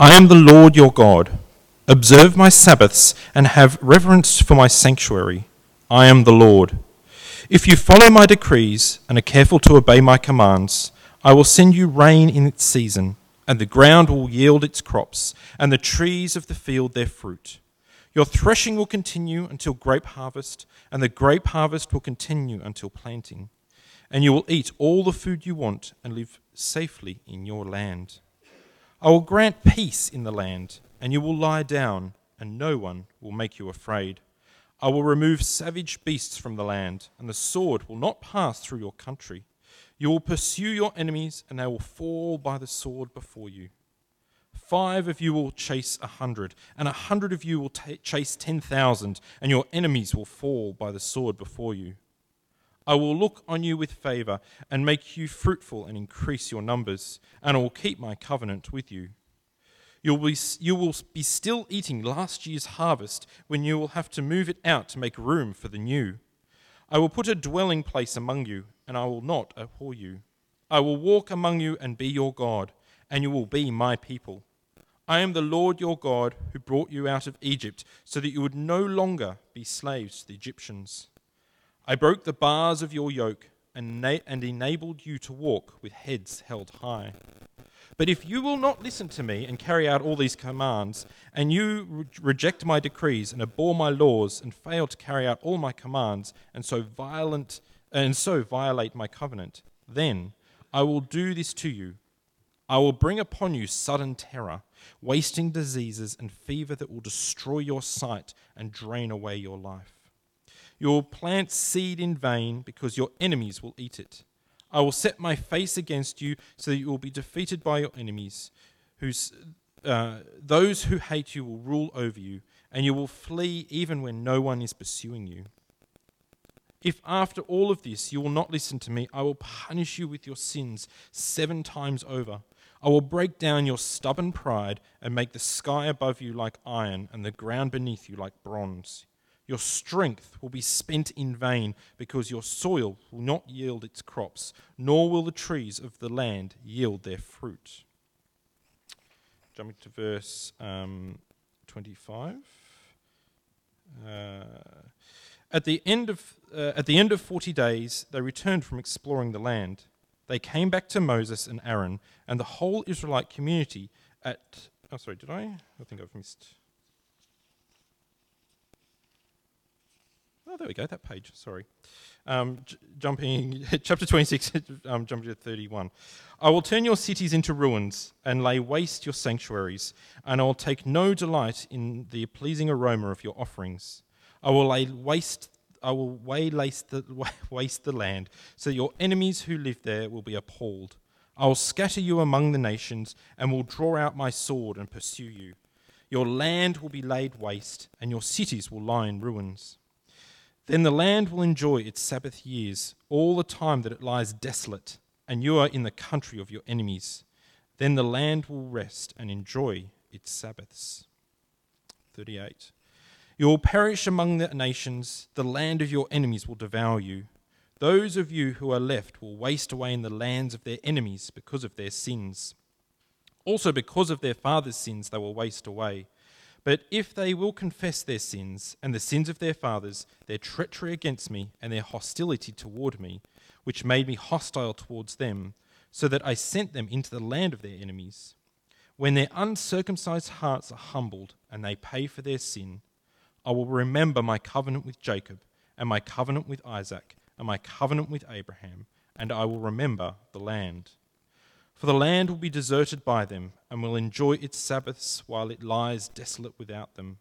I am the Lord your God. Observe my Sabbaths and have reverence for my sanctuary. I am the Lord. If you follow my decrees and are careful to obey my commands, I will send you rain in its season, and the ground will yield its crops, and the trees of the field their fruit. Your threshing will continue until grape harvest, and the grape harvest will continue until planting. And you will eat all the food you want and live safely in your land. I will grant peace in the land, and you will lie down, and no one will make you afraid. I will remove savage beasts from the land, and the sword will not pass through your country. You will pursue your enemies, and they will fall by the sword before you. Five of you will chase a hundred, and a hundred of you will t- chase ten thousand, and your enemies will fall by the sword before you. I will look on you with favor and make you fruitful and increase your numbers, and I will keep my covenant with you. You'll be, you will be still eating last year's harvest when you will have to move it out to make room for the new. I will put a dwelling place among you, and I will not abhor you. I will walk among you and be your God, and you will be my people. I am the Lord your God who brought you out of Egypt so that you would no longer be slaves to the Egyptians. I broke the bars of your yoke and, na- and enabled you to walk with heads held high. But if you will not listen to me and carry out all these commands, and you re- reject my decrees and abhor my laws and fail to carry out all my commands, and so violent and so violate my covenant, then I will do this to you. I will bring upon you sudden terror, wasting diseases and fever that will destroy your sight and drain away your life. You will plant seed in vain because your enemies will eat it. I will set my face against you so that you will be defeated by your enemies. Whose, uh, those who hate you will rule over you, and you will flee even when no one is pursuing you. If after all of this you will not listen to me, I will punish you with your sins seven times over. I will break down your stubborn pride and make the sky above you like iron and the ground beneath you like bronze. Your strength will be spent in vain because your soil will not yield its crops, nor will the trees of the land yield their fruit. Jumping to verse um, 25. Uh, at the end of uh, at the end of 40 days they returned from exploring the land they came back to Moses and Aaron and the whole Israelite community at oh sorry did I I think I've missed Oh, there we go, that page, sorry. Um, j- jumping, chapter 26, um, jumping to 31. I will turn your cities into ruins and lay waste your sanctuaries, and I will take no delight in the pleasing aroma of your offerings. I will lay waste. I will waylace the, waste the land, so your enemies who live there will be appalled. I will scatter you among the nations, and will draw out my sword and pursue you. Your land will be laid waste, and your cities will lie in ruins. Then the land will enjoy its Sabbath years, all the time that it lies desolate, and you are in the country of your enemies. Then the land will rest and enjoy its Sabbaths. 38. You will perish among the nations, the land of your enemies will devour you. Those of you who are left will waste away in the lands of their enemies because of their sins. Also, because of their fathers' sins, they will waste away. But if they will confess their sins and the sins of their fathers, their treachery against me and their hostility toward me, which made me hostile towards them, so that I sent them into the land of their enemies, when their uncircumcised hearts are humbled and they pay for their sin, I will remember my covenant with Jacob and my covenant with Isaac and my covenant with Abraham, and I will remember the land. For the land will be deserted by them, and will enjoy its Sabbaths while it lies desolate without them.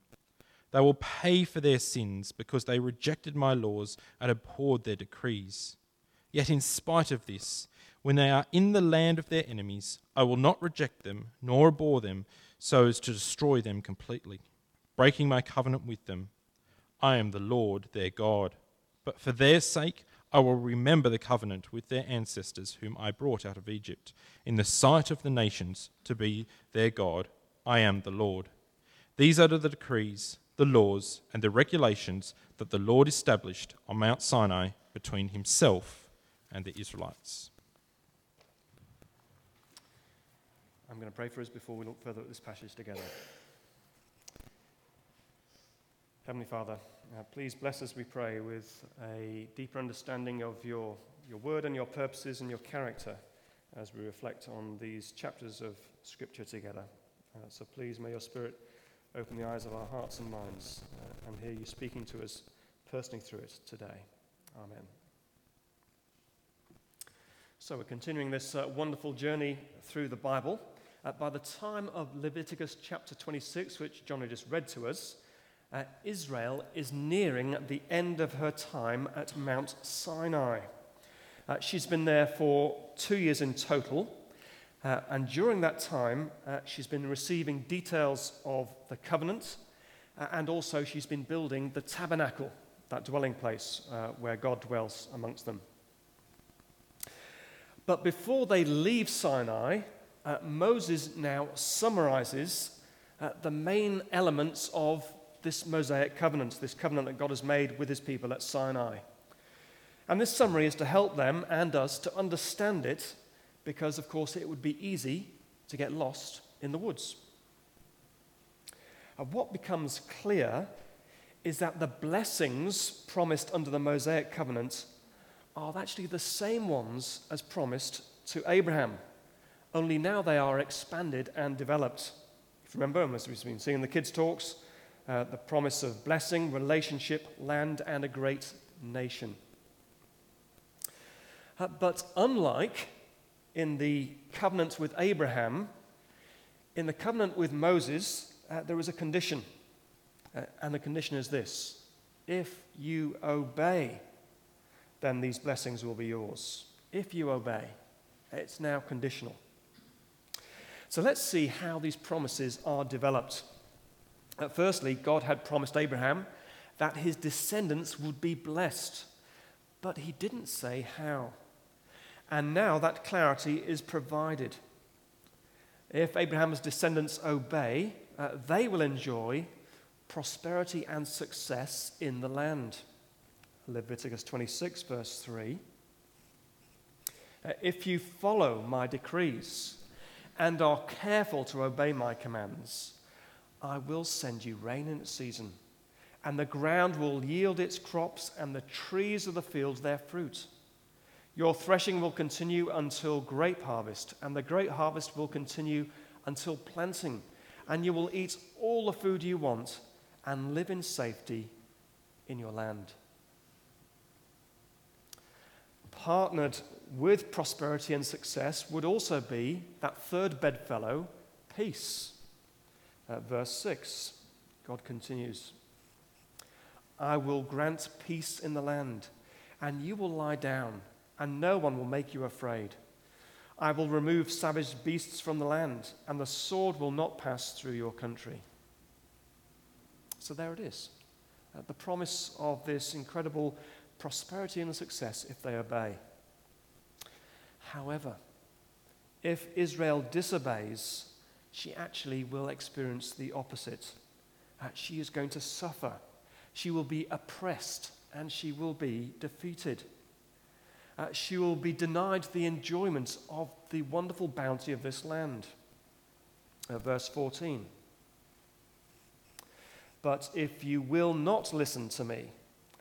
They will pay for their sins, because they rejected my laws and abhorred their decrees. Yet, in spite of this, when they are in the land of their enemies, I will not reject them, nor abhor them, so as to destroy them completely, breaking my covenant with them. I am the Lord their God. But for their sake, I will remember the covenant with their ancestors, whom I brought out of Egypt, in the sight of the nations, to be their God. I am the Lord. These are the decrees, the laws, and the regulations that the Lord established on Mount Sinai between himself and the Israelites. I'm going to pray for us before we look further at this passage together. Heavenly Father, uh, please bless us, we pray, with a deeper understanding of your, your word and your purposes and your character as we reflect on these chapters of Scripture together. Uh, so please, may your Spirit open the eyes of our hearts and minds uh, and hear you speaking to us personally through it today. Amen. So, we're continuing this uh, wonderful journey through the Bible. Uh, by the time of Leviticus chapter 26, which John had just read to us, uh, Israel is nearing the end of her time at Mount Sinai. Uh, she's been there for two years in total, uh, and during that time, uh, she's been receiving details of the covenant, uh, and also she's been building the tabernacle, that dwelling place uh, where God dwells amongst them. But before they leave Sinai, Moses now summarizes the main elements of this Mosaic covenant, this covenant that God has made with his people at Sinai. And this summary is to help them and us to understand it because, of course, it would be easy to get lost in the woods. And what becomes clear is that the blessings promised under the Mosaic covenant are actually the same ones as promised to Abraham, only now they are expanded and developed. If you remember, as we've been seeing in the kids' talks, uh, the promise of blessing, relationship, land, and a great nation. Uh, but unlike in the covenant with Abraham, in the covenant with Moses, uh, there is a condition. Uh, and the condition is this if you obey, then these blessings will be yours. If you obey, it's now conditional. So let's see how these promises are developed. Uh, firstly, God had promised Abraham that his descendants would be blessed, but he didn't say how. And now that clarity is provided. If Abraham's descendants obey, uh, they will enjoy prosperity and success in the land. Leviticus 26, verse 3. Uh, if you follow my decrees and are careful to obey my commands, I will send you rain in its season, and the ground will yield its crops, and the trees of the fields their fruit. Your threshing will continue until grape harvest, and the grape harvest will continue until planting, and you will eat all the food you want and live in safety in your land. Partnered with prosperity and success would also be that third bedfellow, peace. Uh, verse 6, God continues I will grant peace in the land, and you will lie down, and no one will make you afraid. I will remove savage beasts from the land, and the sword will not pass through your country. So there it is. Uh, the promise of this incredible prosperity and success if they obey. However, if Israel disobeys, she actually will experience the opposite. Uh, she is going to suffer. She will be oppressed and she will be defeated. Uh, she will be denied the enjoyment of the wonderful bounty of this land. Uh, verse 14. But if you will not listen to me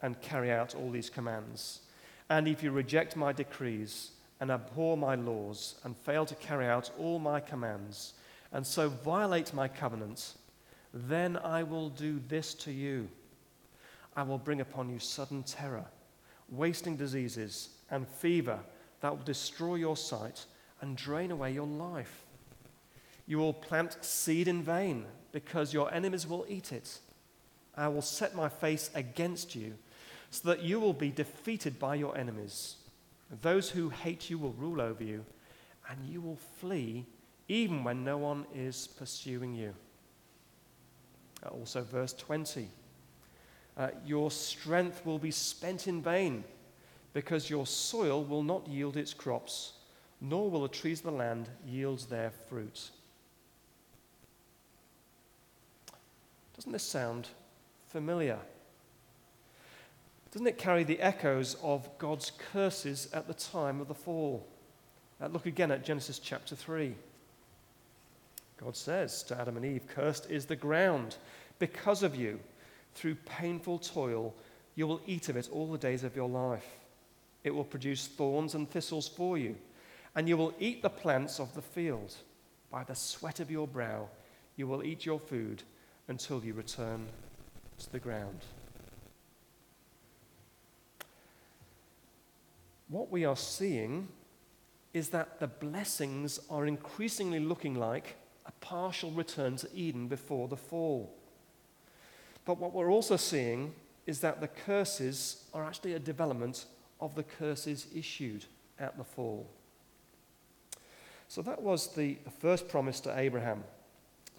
and carry out all these commands, and if you reject my decrees and abhor my laws and fail to carry out all my commands, and so violate my covenant, then I will do this to you. I will bring upon you sudden terror, wasting diseases, and fever that will destroy your sight and drain away your life. You will plant seed in vain because your enemies will eat it. I will set my face against you so that you will be defeated by your enemies. Those who hate you will rule over you, and you will flee even when no one is pursuing you. Uh, also, verse 20 uh, Your strength will be spent in vain, because your soil will not yield its crops, nor will the trees of the land yield their fruit. Doesn't this sound familiar? Doesn't it carry the echoes of God's curses at the time of the fall? Uh, look again at Genesis chapter 3. God says to Adam and Eve, Cursed is the ground because of you. Through painful toil, you will eat of it all the days of your life. It will produce thorns and thistles for you, and you will eat the plants of the field. By the sweat of your brow, you will eat your food until you return to the ground. What we are seeing is that the blessings are increasingly looking like a partial return to Eden before the fall. But what we're also seeing is that the curses are actually a development of the curses issued at the fall. So that was the, first promise to Abraham,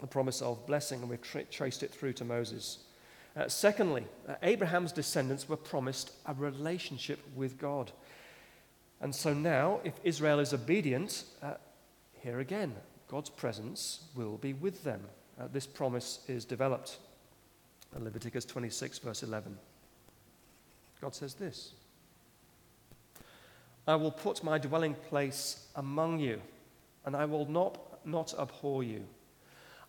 the promise of blessing, and we've tra- traced it through to Moses. Uh, secondly, uh, Abraham's descendants were promised a relationship with God. And so now, if Israel is obedient, uh, here again, God's presence will be with them. Uh, this promise is developed in Leviticus 26, verse 11. God says this I will put my dwelling place among you, and I will not, not abhor you.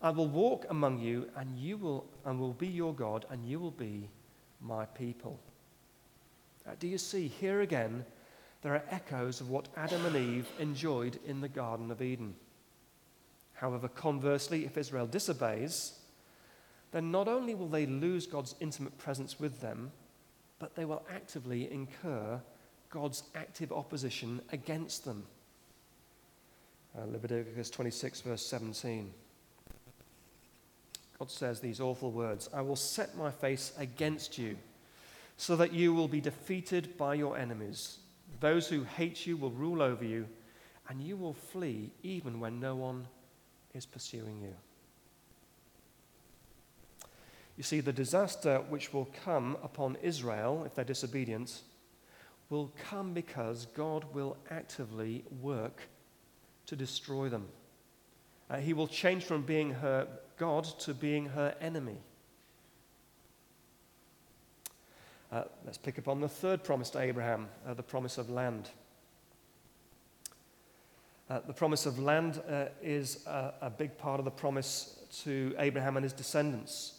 I will walk among you, and you will, and will be your God, and you will be my people. Uh, do you see here again? there are echoes of what Adam and Eve enjoyed in the Garden of Eden. However, conversely, if Israel disobeys, then not only will they lose God's intimate presence with them, but they will actively incur God's active opposition against them. Uh, Leviticus 26, verse 17. God says these awful words I will set my face against you, so that you will be defeated by your enemies. Those who hate you will rule over you, and you will flee even when no one is pursuing you. You see, the disaster which will come upon Israel if they're disobedient will come because God will actively work to destroy them. Uh, he will change from being her God to being her enemy. Uh, let's pick up on the third promise to Abraham, uh, the promise of land. Uh, the promise of land uh, is a, a, big part of the promise to Abraham and his descendants.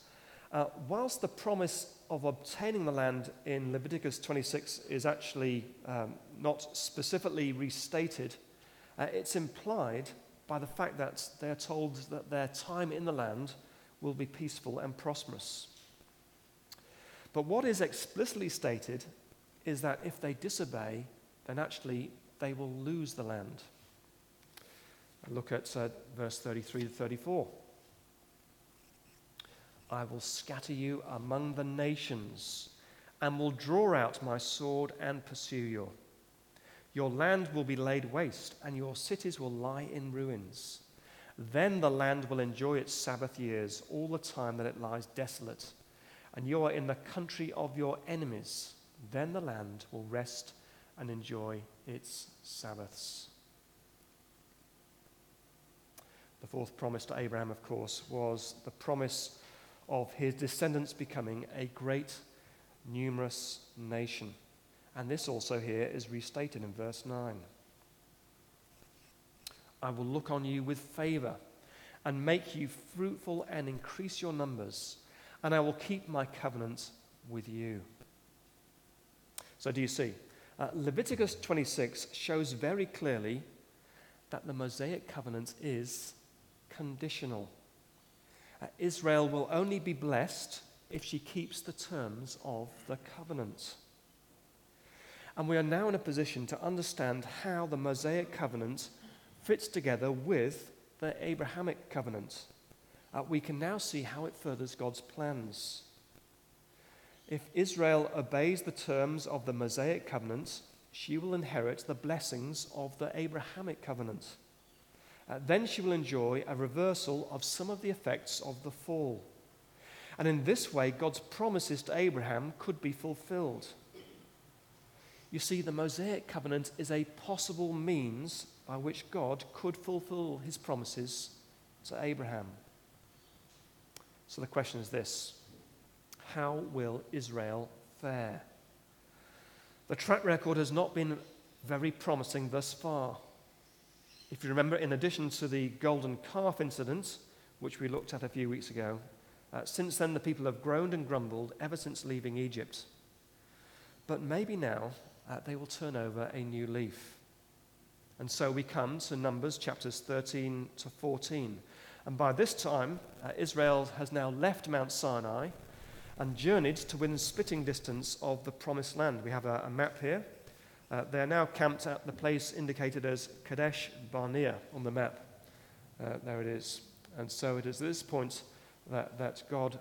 Uh, whilst the promise of obtaining the land in Leviticus 26 is actually um, not specifically restated, uh, it's implied by the fact that they are told that their time in the land will be peaceful and prosperous. But what is explicitly stated is that if they disobey, then actually they will lose the land. Look at uh, verse 33 to 34. I will scatter you among the nations and will draw out my sword and pursue you. Your land will be laid waste and your cities will lie in ruins. Then the land will enjoy its Sabbath years all the time that it lies desolate and you are in the country of your enemies, then the land will rest and enjoy its Sabbaths. The fourth promise to Abraham, of course, was the promise of his descendants becoming a great, numerous nation. And this also here is restated in verse 9. I will look on you with favor and make you fruitful and increase your numbers and I will keep my covenant with you. So, do you see? Uh, Leviticus 26 shows very clearly that the Mosaic covenant is conditional. Uh, Israel will only be blessed if she keeps the terms of the covenant. And we are now in a position to understand how the Mosaic covenant fits together with the Abrahamic covenant uh, we can now see how it furthers God's plans. If Israel obeys the terms of the Mosaic covenant, she will inherit the blessings of the Abrahamic covenant. Uh, then she will enjoy a reversal of some of the effects of the fall. And in this way, God's promises to Abraham could be fulfilled. You see, the Mosaic covenant is a possible means by which God could fulfill his promises to Abraham. So the question is this How will Israel fare? The track record has not been very promising thus far. If you remember, in addition to the golden calf incident, which we looked at a few weeks ago, uh, since then the people have groaned and grumbled ever since leaving Egypt. But maybe now uh, they will turn over a new leaf. And so we come to Numbers chapters 13 to 14. And by this time, uh, Israel has now left Mount Sinai and journeyed to within spitting distance of the promised land. We have a, a map here. Uh, they are now camped at the place indicated as Kadesh Barnea on the map. Uh, there it is. And so it is at this point that, that God,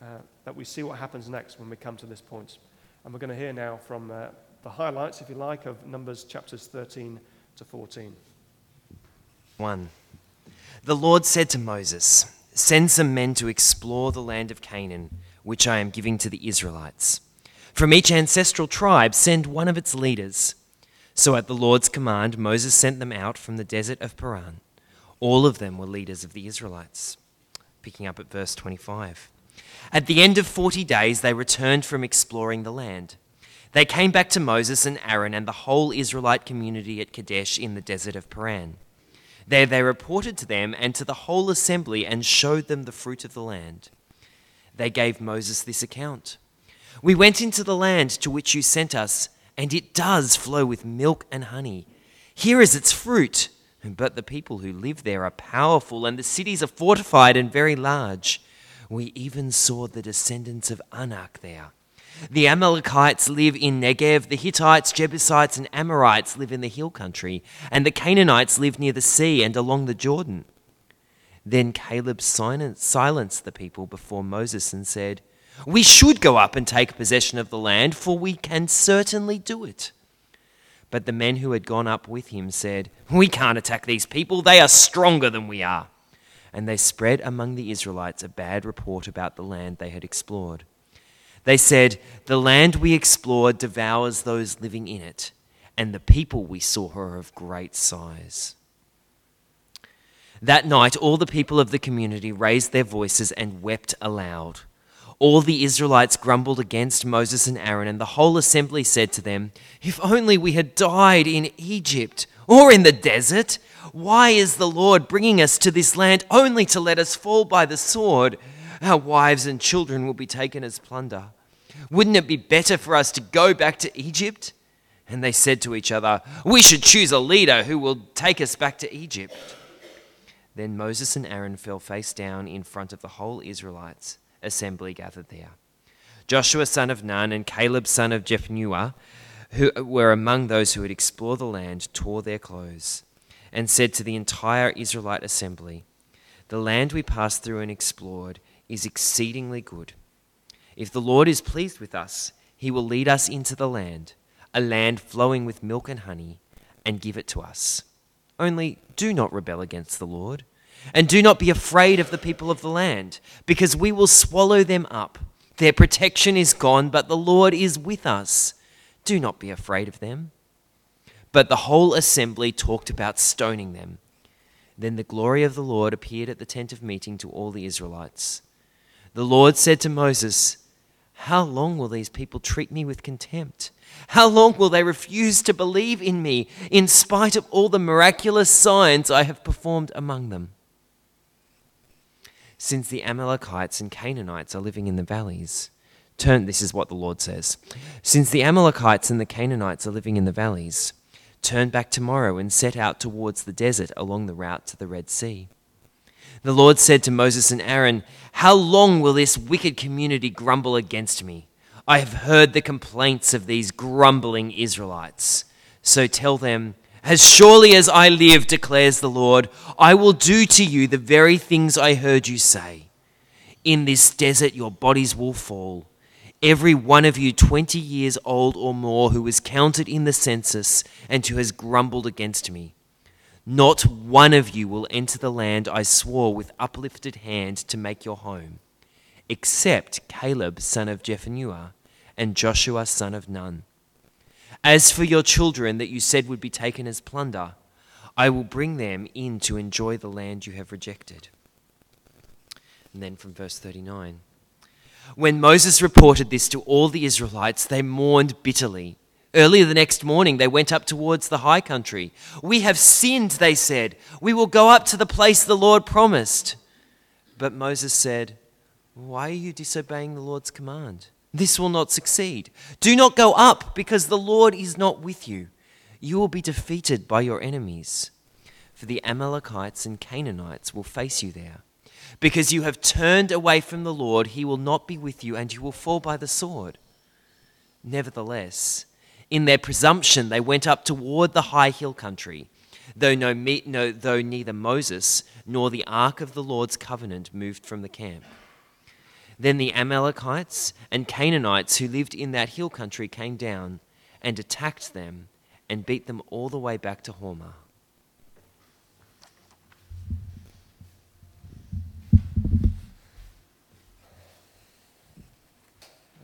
uh, that we see what happens next when we come to this point. And we're going to hear now from uh, the highlights, if you like, of Numbers chapters 13 to 14. 1. The Lord said to Moses, Send some men to explore the land of Canaan, which I am giving to the Israelites. From each ancestral tribe, send one of its leaders. So at the Lord's command, Moses sent them out from the desert of Paran. All of them were leaders of the Israelites. Picking up at verse 25. At the end of 40 days, they returned from exploring the land. They came back to Moses and Aaron and the whole Israelite community at Kadesh in the desert of Paran. There they reported to them and to the whole assembly and showed them the fruit of the land. They gave Moses this account We went into the land to which you sent us, and it does flow with milk and honey. Here is its fruit. But the people who live there are powerful, and the cities are fortified and very large. We even saw the descendants of Anak there. The Amalekites live in Negev, the Hittites, Jebusites, and Amorites live in the hill country, and the Canaanites live near the sea and along the Jordan. Then Caleb silenced the people before Moses and said, We should go up and take possession of the land, for we can certainly do it. But the men who had gone up with him said, We can't attack these people, they are stronger than we are. And they spread among the Israelites a bad report about the land they had explored. They said, The land we explored devours those living in it, and the people we saw are of great size. That night, all the people of the community raised their voices and wept aloud. All the Israelites grumbled against Moses and Aaron, and the whole assembly said to them, If only we had died in Egypt or in the desert! Why is the Lord bringing us to this land only to let us fall by the sword? Our wives and children will be taken as plunder. Wouldn't it be better for us to go back to Egypt? And they said to each other, We should choose a leader who will take us back to Egypt. Then Moses and Aaron fell face down in front of the whole Israelites assembly gathered there. Joshua son of Nun and Caleb son of Jephunneh, who were among those who had explored the land, tore their clothes and said to the entire Israelite assembly, The land we passed through and explored is exceedingly good. If the Lord is pleased with us, he will lead us into the land, a land flowing with milk and honey, and give it to us. Only do not rebel against the Lord, and do not be afraid of the people of the land, because we will swallow them up. Their protection is gone, but the Lord is with us. Do not be afraid of them. But the whole assembly talked about stoning them. Then the glory of the Lord appeared at the tent of meeting to all the Israelites. The Lord said to Moses, How long will these people treat me with contempt? How long will they refuse to believe in me, in spite of all the miraculous signs I have performed among them? Since the Amalekites and Canaanites are living in the valleys, turn, this is what the Lord says. Since the Amalekites and the Canaanites are living in the valleys, turn back tomorrow and set out towards the desert along the route to the Red Sea. The Lord said to Moses and Aaron, How long will this wicked community grumble against me? I have heard the complaints of these grumbling Israelites. So tell them, As surely as I live, declares the Lord, I will do to you the very things I heard you say. In this desert your bodies will fall every one of you 20 years old or more who was counted in the census and who has grumbled against me. Not one of you will enter the land I swore with uplifted hand to make your home, except Caleb son of Jephunneh and Joshua son of Nun. As for your children that you said would be taken as plunder, I will bring them in to enjoy the land you have rejected. And then from verse 39. When Moses reported this to all the Israelites, they mourned bitterly. Early the next morning, they went up towards the high country. We have sinned, they said. We will go up to the place the Lord promised. But Moses said, Why are you disobeying the Lord's command? This will not succeed. Do not go up, because the Lord is not with you. You will be defeated by your enemies. For the Amalekites and Canaanites will face you there. Because you have turned away from the Lord, he will not be with you, and you will fall by the sword. Nevertheless, in their presumption, they went up toward the high hill country, though, no, no, though neither Moses nor the ark of the Lord's covenant moved from the camp. Then the Amalekites and Canaanites who lived in that hill country came down and attacked them and beat them all the way back to Hormah.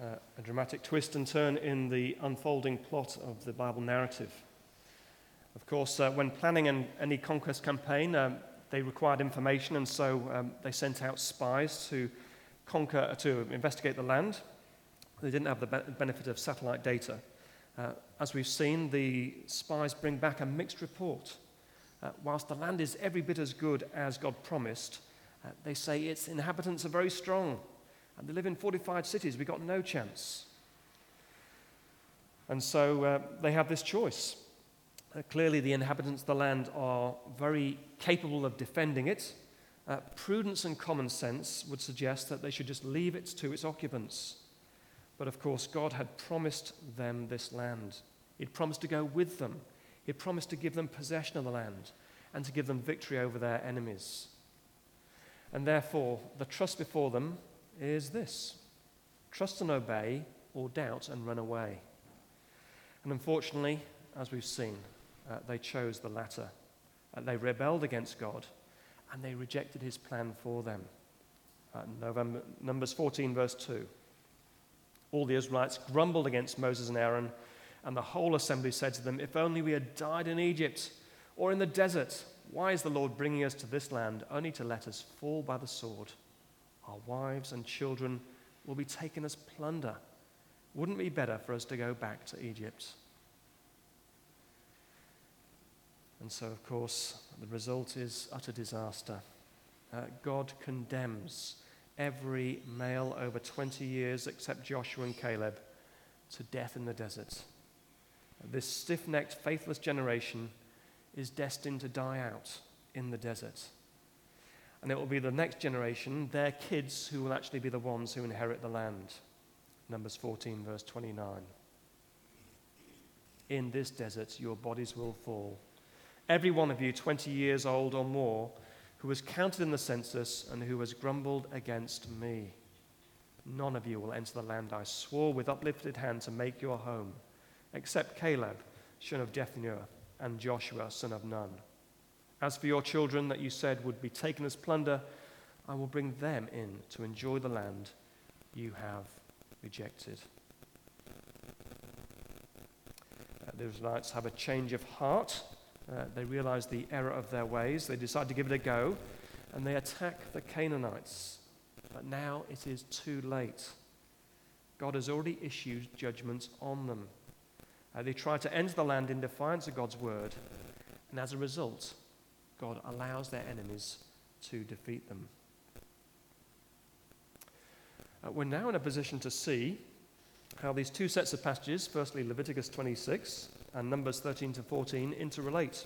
a dramatic twist and turn in the unfolding plot of the Bible narrative. Of course, uh, when planning an, any conquest campaign, um, they required information, and so um, they sent out spies to conquer, to investigate the land. They didn't have the be- benefit of satellite data. Uh, as we've seen, the spies bring back a mixed report. Uh, whilst the land is every bit as good as God promised, uh, they say its inhabitants are very strong and they live in fortified cities. We've got no chance. And so uh, they have this choice. Uh, clearly, the inhabitants of the land are very capable of defending it. Uh, prudence and common sense would suggest that they should just leave it to its occupants. But of course, God had promised them this land. He'd promised to go with them, He'd promised to give them possession of the land and to give them victory over their enemies. And therefore, the trust before them is this trust and obey, or doubt and run away. And unfortunately, as we've seen, uh, they chose the latter. Uh, they rebelled against God and they rejected his plan for them. Uh, November, Numbers 14, verse 2. All the Israelites grumbled against Moses and Aaron, and the whole assembly said to them, If only we had died in Egypt or in the desert. Why is the Lord bringing us to this land only to let us fall by the sword? Our wives and children will be taken as plunder. Wouldn't it be better for us to go back to Egypt? And so, of course, the result is utter disaster. Uh, God condemns every male over 20 years except Joshua and Caleb to death in the desert. This stiff necked, faithless generation is destined to die out in the desert. And it will be the next generation, their kids, who will actually be the ones who inherit the land. Numbers 14, verse 29. In this desert, your bodies will fall. Every one of you, 20 years old or more, who was counted in the census and who has grumbled against me. None of you will enter the land I swore with uplifted hand to make your home, except Caleb, son of Jephunneh, and Joshua, son of Nun. As for your children that you said would be taken as plunder, I will bring them in to enjoy the land you have rejected. Uh, the Israelites have a change of heart. Uh, they realize the error of their ways. They decide to give it a go, and they attack the Canaanites. But now it is too late. God has already issued judgments on them. Uh, they try to enter the land in defiance of God's word, and as a result, God allows their enemies to defeat them. Uh, we're now in a position to see how these two sets of passages, firstly Leviticus 26 and Numbers 13 to 14, interrelate.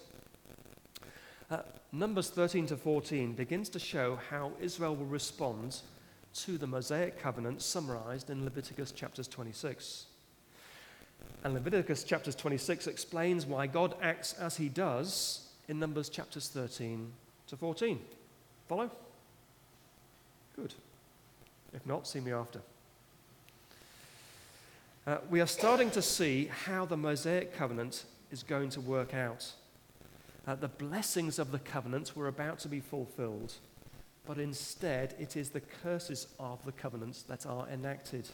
Uh, Numbers 13 to 14 begins to show how Israel will respond to the Mosaic covenant summarized in Leviticus chapters 26. And Leviticus chapters 26 explains why God acts as he does in Numbers chapters 13 to 14. Follow? Good. If not, see me after. Uh, we are starting to see how the Mosaic covenant is going to work out. Uh, the blessings of the covenant were about to be fulfilled, but instead it is the curses of the covenants that are enacted.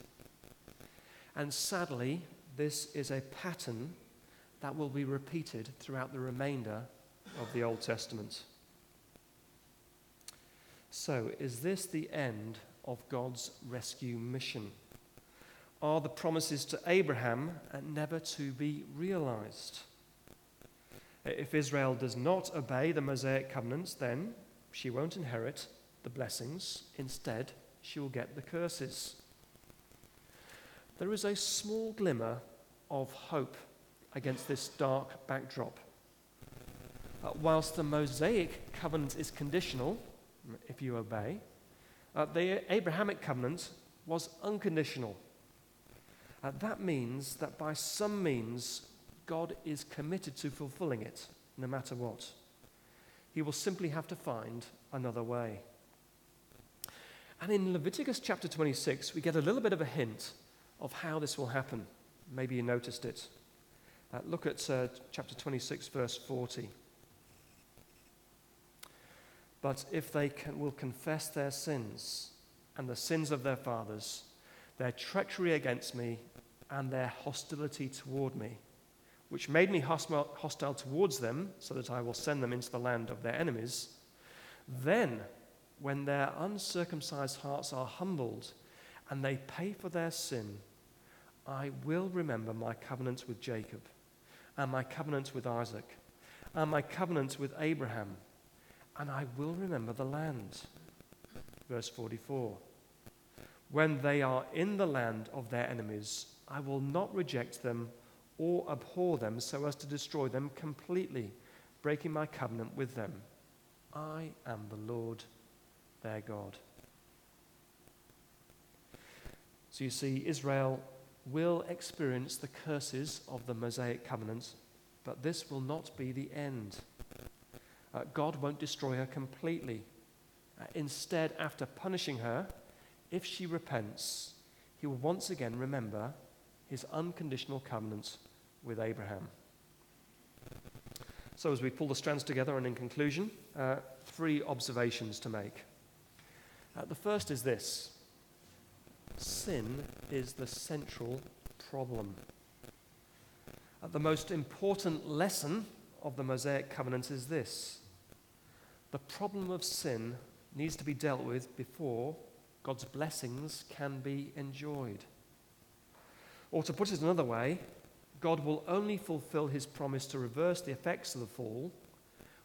And sadly, this is a pattern that will be repeated throughout the remainder of the Old Testament. So, is this the end of God's rescue mission? Are the promises to Abraham and never to be realized. If Israel does not obey the Mosaic covenants, then she won't inherit the blessings. Instead, she will get the curses. There is a small glimmer of hope against this dark backdrop. Uh, whilst the Mosaic covenant is conditional, if you obey, uh, the Abrahamic covenant was unconditional. Uh, that means that by some means, God is committed to fulfilling it, no matter what. He will simply have to find another way. And in Leviticus chapter 26, we get a little bit of a hint of how this will happen. Maybe you noticed it. Uh, look at uh, chapter 26, verse 40. But if they can, will confess their sins and the sins of their fathers, their treachery against me, and their hostility toward me, which made me hostile towards them, so that I will send them into the land of their enemies, then, when their uncircumcised hearts are humbled and they pay for their sin, I will remember my covenant with Jacob, and my covenant with Isaac, and my covenant with Abraham, and I will remember the land. Verse 44 When they are in the land of their enemies, I will not reject them or abhor them so as to destroy them completely, breaking my covenant with them. I am the Lord their God. So you see, Israel will experience the curses of the Mosaic covenant, but this will not be the end. Uh, God won't destroy her completely. Uh, instead, after punishing her, if she repents, he will once again remember his unconditional covenant with Abraham. So, as we pull the strands together, and in conclusion, uh, three observations to make. Uh, the first is this sin is the central problem. Uh, the most important lesson of the Mosaic covenant is this the problem of sin needs to be dealt with before God's blessings can be enjoyed. Or to put it another way, God will only fulfill his promise to reverse the effects of the fall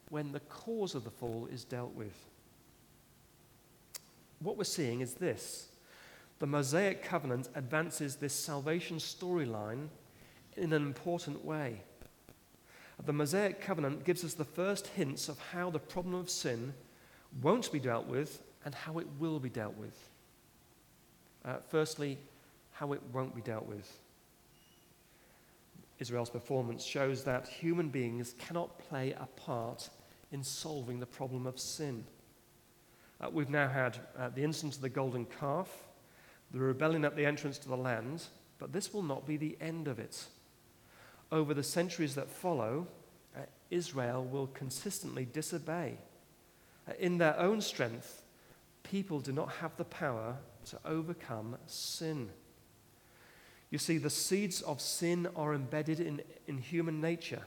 when the cause of the fall is dealt with. What we're seeing is this the Mosaic covenant advances this salvation storyline in an important way. The Mosaic covenant gives us the first hints of how the problem of sin won't be dealt with and how it will be dealt with. Uh, firstly, how it won't be dealt with. Israel's performance shows that human beings cannot play a part in solving the problem of sin. Uh, we've now had uh, the instance of the golden calf, the rebellion at the entrance to the land, but this will not be the end of it. Over the centuries that follow, uh, Israel will consistently disobey. Uh, in their own strength, people do not have the power to overcome sin. You see, the seeds of sin are embedded in, in human nature,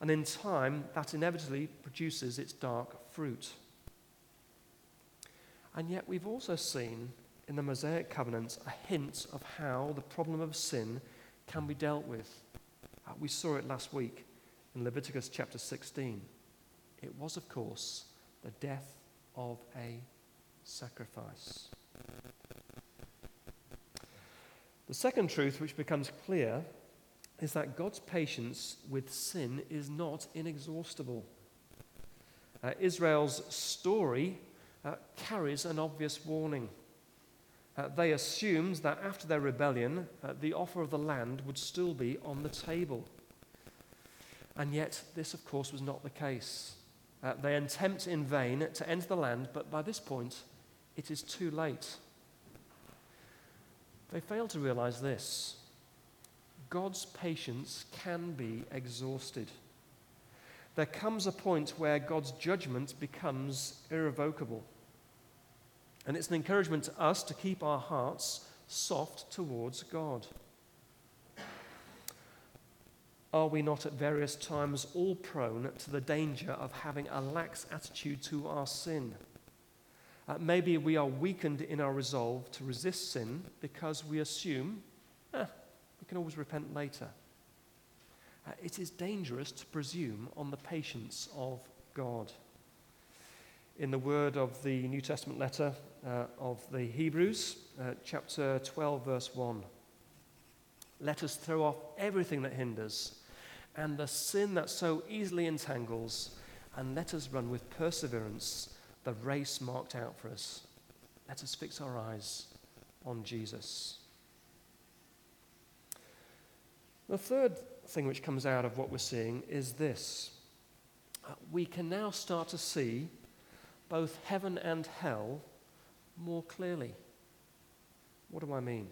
and in time, that inevitably produces its dark fruit. And yet, we've also seen in the Mosaic covenants a hint of how the problem of sin can be dealt with. Uh, we saw it last week in Leviticus chapter 16. It was, of course, the death of a sacrifice. The second truth, which becomes clear, is that God's patience with sin is not inexhaustible. Uh, Israel's story uh, carries an obvious warning. Uh, they assumed that after their rebellion, uh, the offer of the land would still be on the table. And yet, this, of course, was not the case. Uh, they attempt in vain to enter the land, but by this point, it is too late. They fail to realize this God's patience can be exhausted. There comes a point where God's judgment becomes irrevocable. And it's an encouragement to us to keep our hearts soft towards God. Are we not at various times all prone to the danger of having a lax attitude to our sin? Uh, maybe we are weakened in our resolve to resist sin because we assume eh, we can always repent later. Uh, it is dangerous to presume on the patience of God. In the word of the New Testament letter uh, of the Hebrews, uh, chapter 12, verse 1, let us throw off everything that hinders and the sin that so easily entangles, and let us run with perseverance the race marked out for us. Let us fix our eyes on Jesus. The third thing which comes out of what we're seeing is this we can now start to see both heaven and hell more clearly. What do I mean?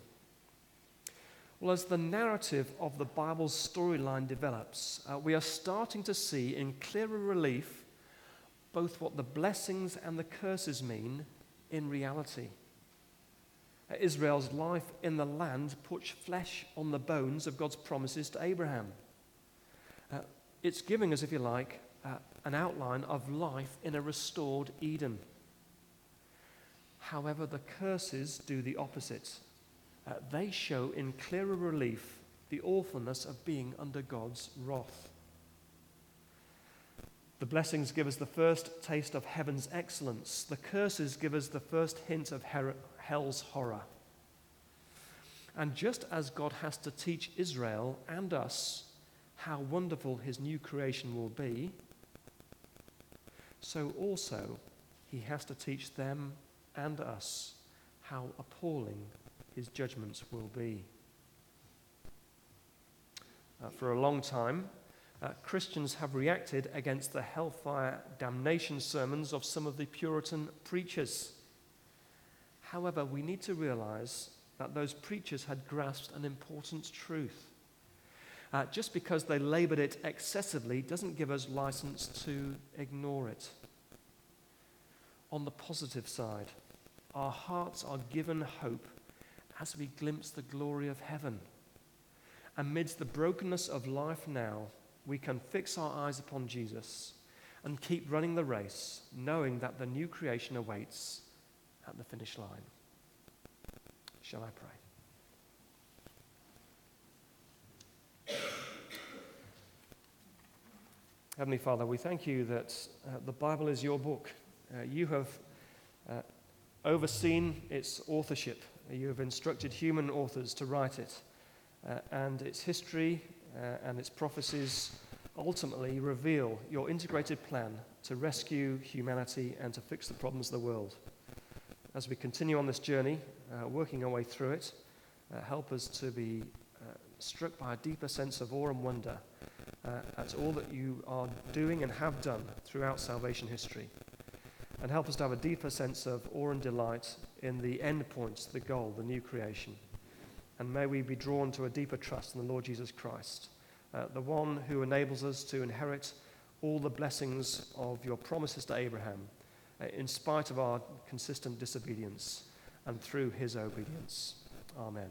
Well, as the narrative of the Bible's storyline develops, uh, we are starting to see in clearer relief both what the blessings and the curses mean in reality. Uh, Israel's life in the land puts flesh on the bones of God's promises to Abraham. Uh, it's giving us, if you like, uh, an outline of life in a restored Eden. However, the curses do the opposite. Uh, they show in clearer relief the awfulness of being under God's wrath. The blessings give us the first taste of heaven's excellence. The curses give us the first hint of her- hell's horror. And just as God has to teach Israel and us how wonderful his new creation will be, so also he has to teach them and us how appalling his judgments will be. Uh, for a long time, uh, Christians have reacted against the hellfire damnation sermons of some of the Puritan preachers. However, we need to realize that those preachers had grasped an important truth. Uh, just because they labored it excessively doesn't give us license to ignore it. On the positive side, our hearts are given hope as we glimpse the glory of heaven. Amidst the brokenness of life now, we can fix our eyes upon Jesus and keep running the race, knowing that the new creation awaits at the finish line. Shall I pray? Heavenly Father, we thank you that uh, the Bible is your book. Uh, you have uh, overseen its authorship you have instructed human authors to write it, uh, and its history and its prophecies ultimately reveal your integrated plan to rescue humanity and to fix the problems of the world. As we continue on this journey, uh, working our way through it, uh, help us to be uh, struck by a deeper sense of awe and wonder uh, at all that you are doing and have done throughout salvation history and help us to have a deeper sense of awe and delight in the end point, the goal, the new creation. And may we be drawn to a deeper trust in the Lord Jesus Christ, uh, the one who enables us to inherit all the blessings of your promises to Abraham, uh, in spite of our consistent disobedience and through his obedience. Amen.